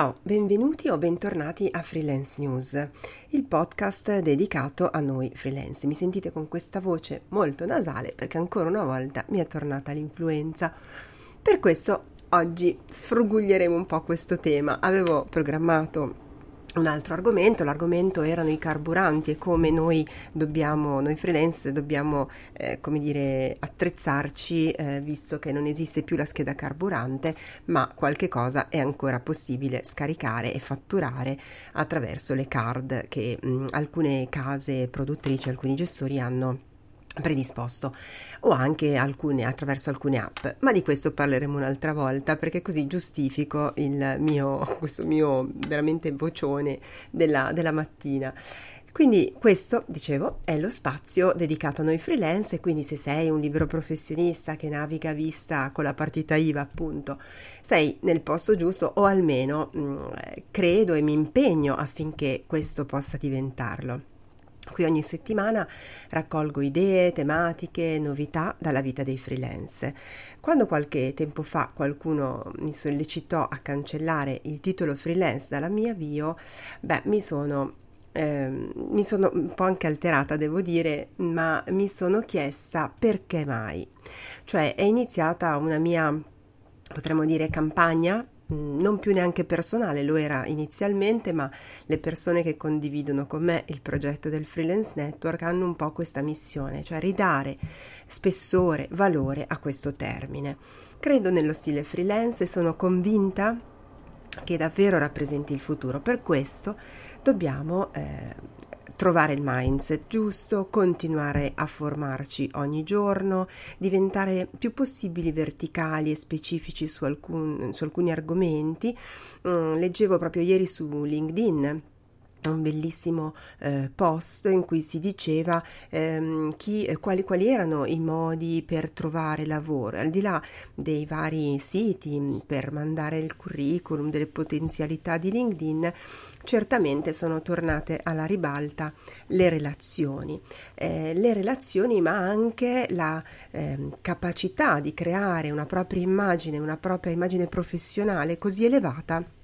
Ciao, benvenuti o bentornati a Freelance News, il podcast dedicato a noi freelance. Mi sentite con questa voce molto nasale perché ancora una volta mi è tornata l'influenza. Per questo oggi sfruguglieremo un po' questo tema. Avevo programmato un altro argomento, l'argomento erano i carburanti e come noi dobbiamo, noi freelance dobbiamo, eh, come dire, attrezzarci eh, visto che non esiste più la scheda carburante, ma qualche cosa è ancora possibile scaricare e fatturare attraverso le card che mh, alcune case produttrici, alcuni gestori hanno predisposto o anche alcune, attraverso alcune app, ma di questo parleremo un'altra volta perché così giustifico il mio, questo mio veramente vocione della, della mattina. Quindi questo, dicevo, è lo spazio dedicato a noi freelance e quindi se sei un libero professionista che naviga a vista con la partita IVA, appunto, sei nel posto giusto o almeno mh, mm, credo e mi impegno affinché questo possa diventarlo. Qui ogni settimana raccolgo idee, tematiche, novità dalla vita dei freelance. Quando qualche tempo fa qualcuno mi sollecitò a cancellare il titolo freelance dalla mia bio, beh, mi sono eh, mi sono un po' anche alterata, devo dire, ma mi sono chiesta perché mai. Cioè è iniziata una mia, potremmo dire, campagna non più neanche personale, lo era inizialmente, ma le persone che condividono con me il progetto del Freelance Network hanno un po' questa missione, cioè ridare spessore, valore a questo termine. Credo nello stile freelance e sono convinta che davvero rappresenti il futuro. Per questo dobbiamo eh, trovare il mindset giusto, continuare a formarci ogni giorno, diventare più possibili verticali e specifici su, alcun, su alcuni argomenti. Mm, leggevo proprio ieri su LinkedIn un bellissimo eh, post in cui si diceva ehm, chi, eh, quali, quali, erano i modi per trovare lavoro, al di là dei vari siti mm, per mandare il curriculum, delle potenzialità di LinkedIn, certamente sono tornate alla ribalta le relazioni, eh, le relazioni ma anche la ehm, capacità di creare una propria immagine, una propria immagine professionale così elevata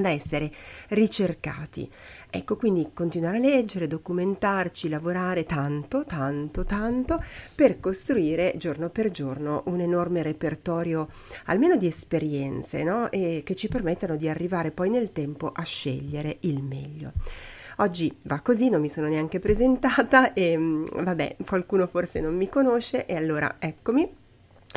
da essere ricercati. Ecco, quindi continuare a leggere, documentarci, lavorare tanto, tanto, tanto per costruire giorno per giorno un enorme repertorio, almeno di esperienze, no? E che ci permettano di arrivare poi nel tempo a scegliere il meglio. Oggi va così, non mi sono neanche presentata e mm, vabbè, qualcuno forse non mi conosce e allora eccomi.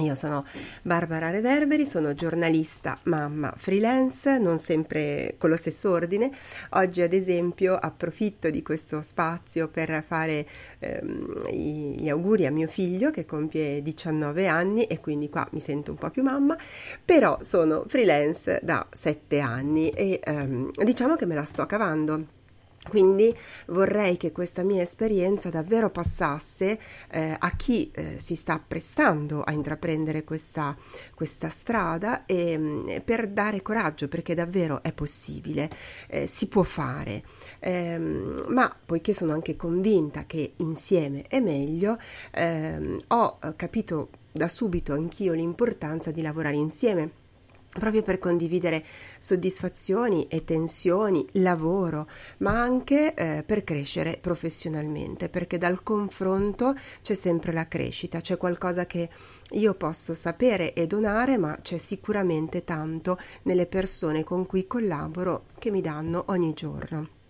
Io sono Barbara Reverberi, sono giornalista, mamma, freelance, non sempre con lo stesso ordine. Oggi, ad esempio, approfitto di questo spazio per fare ehm, gli auguri a mio figlio che compie 19 anni e quindi qua mi sento un po' più mamma, però sono freelance da 7 anni e ehm, diciamo che me la sto cavando quindi vorrei che questa mia esperienza davvero passasse eh, a chi eh, si sta prestando a intraprendere questa, questa strada e, mm, per dare coraggio perché davvero è possibile, eh, si può fare, ehm, ma poiché sono anche convinta che insieme è meglio, ehm, ho capito da subito anch'io l'importanza di lavorare insieme proprio per condividere soddisfazioni e tensioni, lavoro, ma anche eh, per crescere professionalmente, perché dal confronto c'è sempre la crescita, c'è qualcosa che io posso sapere e donare, ma c'è sicuramente tanto nelle persone con cui collaboro che mi danno ogni giorno.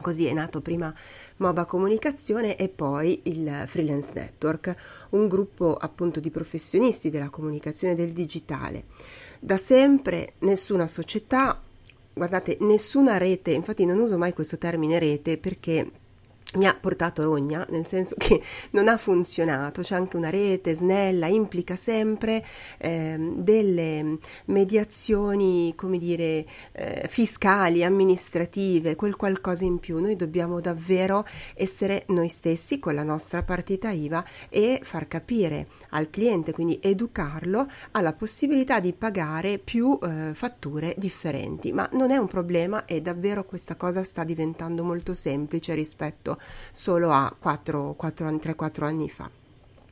Così è nato prima Moba Comunicazione e poi il Freelance Network, un gruppo appunto di professionisti della comunicazione del digitale. Da sempre nessuna società, guardate, nessuna rete, infatti non uso mai questo termine rete perché mi ha portato rogna, nel senso che non ha funzionato, c'è anche una rete snella, implica sempre eh, delle mediazioni, come dire, eh, fiscali, amministrative, quel qualcosa in più. Noi dobbiamo davvero essere noi stessi con la nostra partita IVA e far capire al cliente, quindi educarlo alla possibilità di pagare più eh, fatture differenti. Ma non è un problema e davvero questa cosa sta diventando molto semplice rispetto solo a 4, 4 anni, 3-4 anni fa.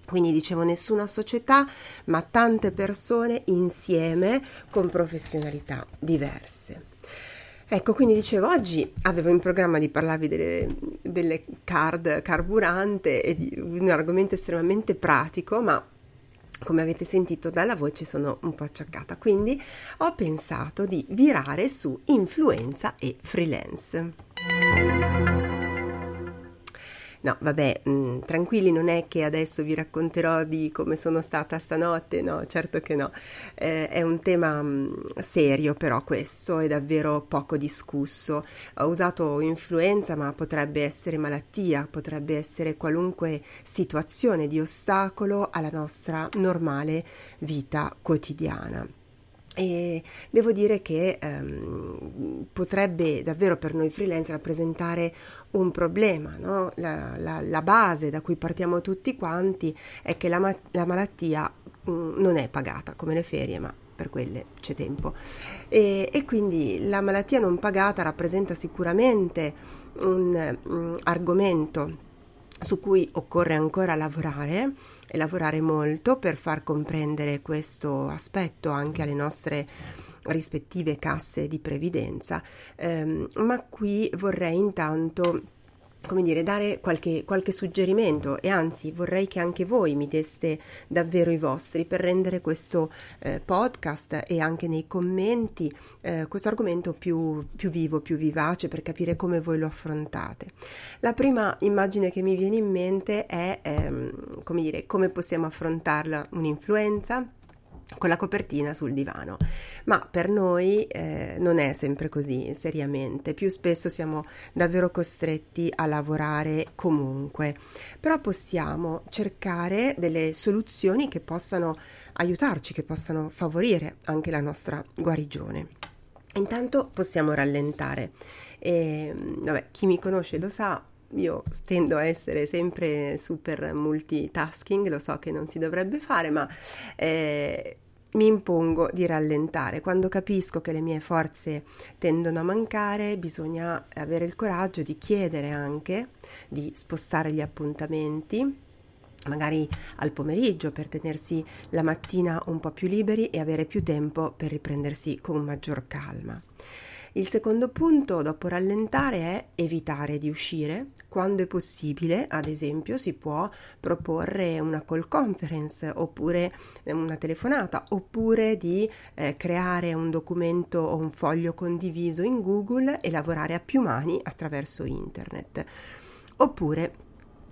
Quindi dicevo nessuna società, ma tante persone insieme con professionalità diverse. Ecco, quindi dicevo, oggi avevo in programma di parlarvi delle, delle card carburante e di un argomento estremamente pratico, ma come avete sentito dalla voce sono un po' acciaccata, quindi ho pensato di virare su influenza e freelance. No, vabbè, mh, mm, tranquilli, non è che adesso vi racconterò di come sono stata stanotte, no, certo che no. Eh, è un tema mh, mm, serio, però questo è davvero poco discusso. Ho usato influenza, ma potrebbe essere malattia, potrebbe essere qualunque situazione di ostacolo alla nostra normale vita quotidiana. E devo dire che ehm, potrebbe davvero per noi freelance rappresentare un problema. No? La, la, la, base da cui partiamo tutti quanti è che la, la malattia mh, mm, non è pagata come le ferie, ma per quelle c'è tempo. E, e, quindi la malattia non pagata rappresenta sicuramente un um, argomento su cui occorre ancora lavorare e lavorare molto per far comprendere questo aspetto anche alle nostre rispettive casse di previdenza, ehm, ma qui vorrei intanto come dire, dare qualche, qualche, suggerimento e anzi vorrei che anche voi mi deste davvero i vostri per rendere questo eh, podcast e anche nei commenti eh, questo argomento più, più, vivo, più vivace per capire come voi lo affrontate. La prima immagine che mi viene in mente è ehm, come, dire, come possiamo affrontarla un'influenza con la copertina sul divano. Ma per noi eh, non è sempre così, seriamente. Più spesso siamo davvero costretti a lavorare comunque. Però possiamo cercare delle soluzioni che possano aiutarci, che possano favorire anche la nostra guarigione. Intanto possiamo rallentare. E, vabbè, chi mi conosce lo sa, io tendo a essere sempre super multitasking, lo so che non si dovrebbe fare, ma eh, mi impongo di rallentare. Quando capisco che le mie forze tendono a mancare, bisogna avere il coraggio di chiedere anche di spostare gli appuntamenti magari al pomeriggio per tenersi la mattina un po' più liberi e avere più tempo per riprendersi con maggior calma. Il secondo punto, dopo rallentare, è evitare di uscire. Quando è possibile, ad esempio, si può proporre una call conference oppure una telefonata oppure di eh, creare un documento o un foglio condiviso in Google e lavorare a più mani attraverso internet. Oppure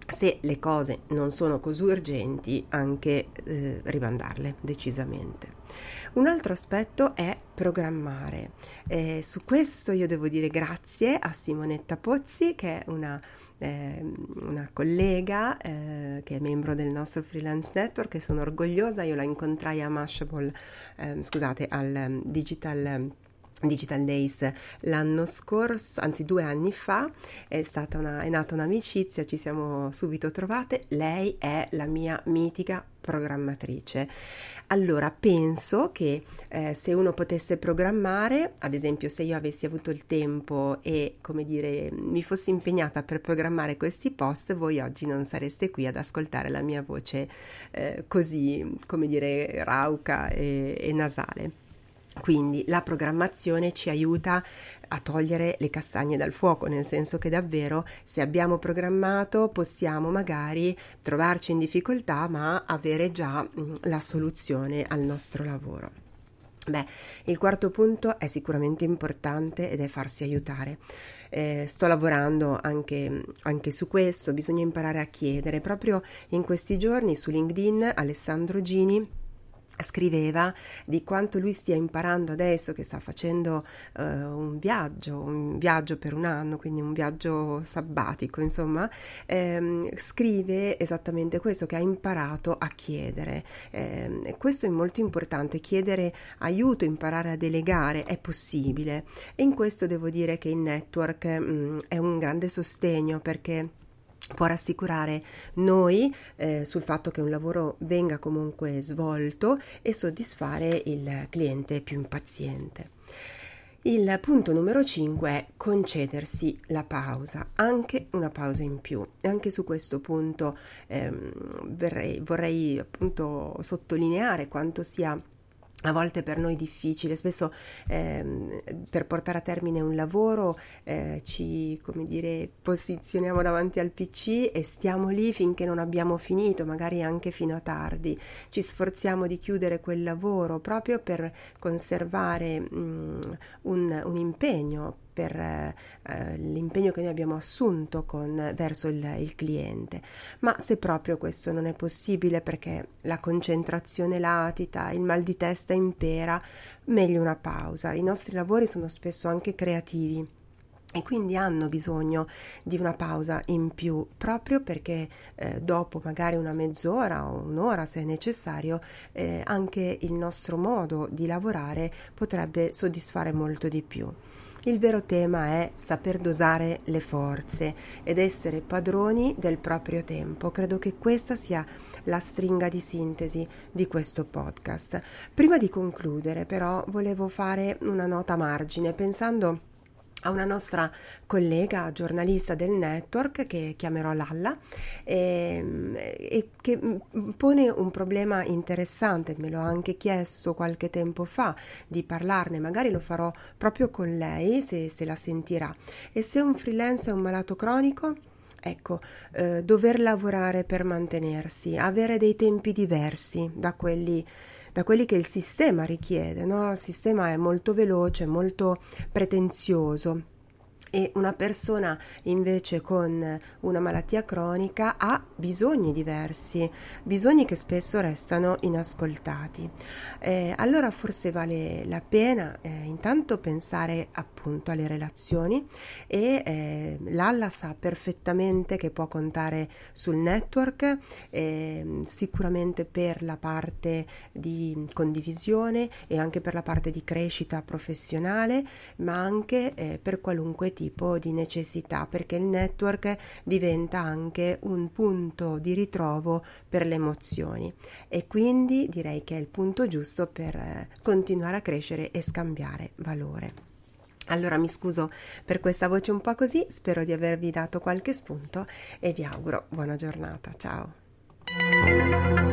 se le cose non sono così urgenti, anche eh, rimandarle decisamente. Un altro aspetto è programmare. Eh, su questo io devo dire grazie a Simonetta Pozzi, che è una, eh, una collega eh, che è membro del nostro freelance network e sono orgogliosa. Io la incontrai a Mashable, ehm, scusate, al um, Digital Digital Days l'anno scorso, anzi due anni fa, è, stata una, è nata un'amicizia, ci siamo subito trovate. Lei è la mia mitica programmatrice. Allora penso che eh, se uno potesse programmare, ad esempio se io avessi avuto il tempo e come dire mi fossi impegnata per programmare questi post, voi oggi non sareste qui ad ascoltare la mia voce eh, così, come dire, rauca e, e nasale. Quindi la programmazione ci aiuta a togliere le castagne dal fuoco, nel senso che davvero se abbiamo programmato possiamo magari trovarci in difficoltà ma avere già mm, la soluzione al nostro lavoro. Beh, il quarto punto è sicuramente importante ed è farsi aiutare. Eh, sto lavorando anche, anche, su questo, bisogna imparare a chiedere. Proprio in questi giorni su LinkedIn Alessandro Gini scriveva di quanto lui stia imparando adesso che sta facendo uh, un viaggio, un viaggio per un anno, quindi un viaggio sabbatico, insomma, ehm, scrive esattamente questo, che ha imparato a chiedere. Eh, questo è molto importante, chiedere aiuto, imparare a delegare è possibile e in questo devo dire che il network mh, mm, è un grande sostegno perché può rassicurare noi eh, sul fatto che un lavoro venga comunque svolto e soddisfare il cliente più impaziente. Il punto numero 5 è concedersi la pausa, anche una pausa in più. E anche su questo punto ehm, vorrei, vorrei appunto sottolineare quanto sia a volte per noi difficile, spesso ehm, per portare a termine un lavoro eh, ci, dire, posizioniamo davanti al PC e stiamo lì finché non abbiamo finito, magari anche fino a tardi, ci sforziamo di chiudere quel lavoro proprio per conservare mh, mm, un, un impegno per eh, l'impegno che noi abbiamo assunto con, verso il, il cliente. Ma se proprio questo non è possibile perché la concentrazione latita, il mal di testa impera, meglio una pausa. I nostri lavori sono spesso anche creativi e quindi hanno bisogno di una pausa in più proprio perché eh, dopo magari una mezz'ora o un'ora se necessario eh, anche il nostro modo di lavorare potrebbe soddisfare molto di più. Il vero tema è saper dosare le forze ed essere padroni del proprio tempo. Credo che questa sia la stringa di sintesi di questo podcast. Prima di concludere però volevo fare una nota a margine pensando a una nostra collega giornalista del network che chiamerò Lalla e, ehm, e, che pone un problema interessante, me l'ho anche chiesto qualche tempo fa di parlarne, magari lo farò proprio con lei se, se la sentirà. E se un freelance è un malato cronico? Ecco, eh, dover lavorare per mantenersi, avere dei tempi diversi da quelli da quelli che il sistema richiede, no? Il sistema è molto veloce, molto pretenzioso e una persona invece con una malattia cronica ha bisogni diversi, bisogni che spesso restano inascoltati. Eh, allora forse vale la pena eh, intanto pensare appunto alle relazioni e eh, Lalla sa perfettamente che può contare sul network, ehm, sicuramente per la parte di condivisione e anche per la parte di crescita professionale, ma anche eh, per qualunque tipo di necessità, perché il network diventa anche un punto di ritrovo per le emozioni e quindi direi che è il punto giusto per eh, continuare a crescere e scambiare valore. Allora mi scuso per questa voce un po' così, spero di avervi dato qualche spunto e vi auguro buona giornata. Ciao!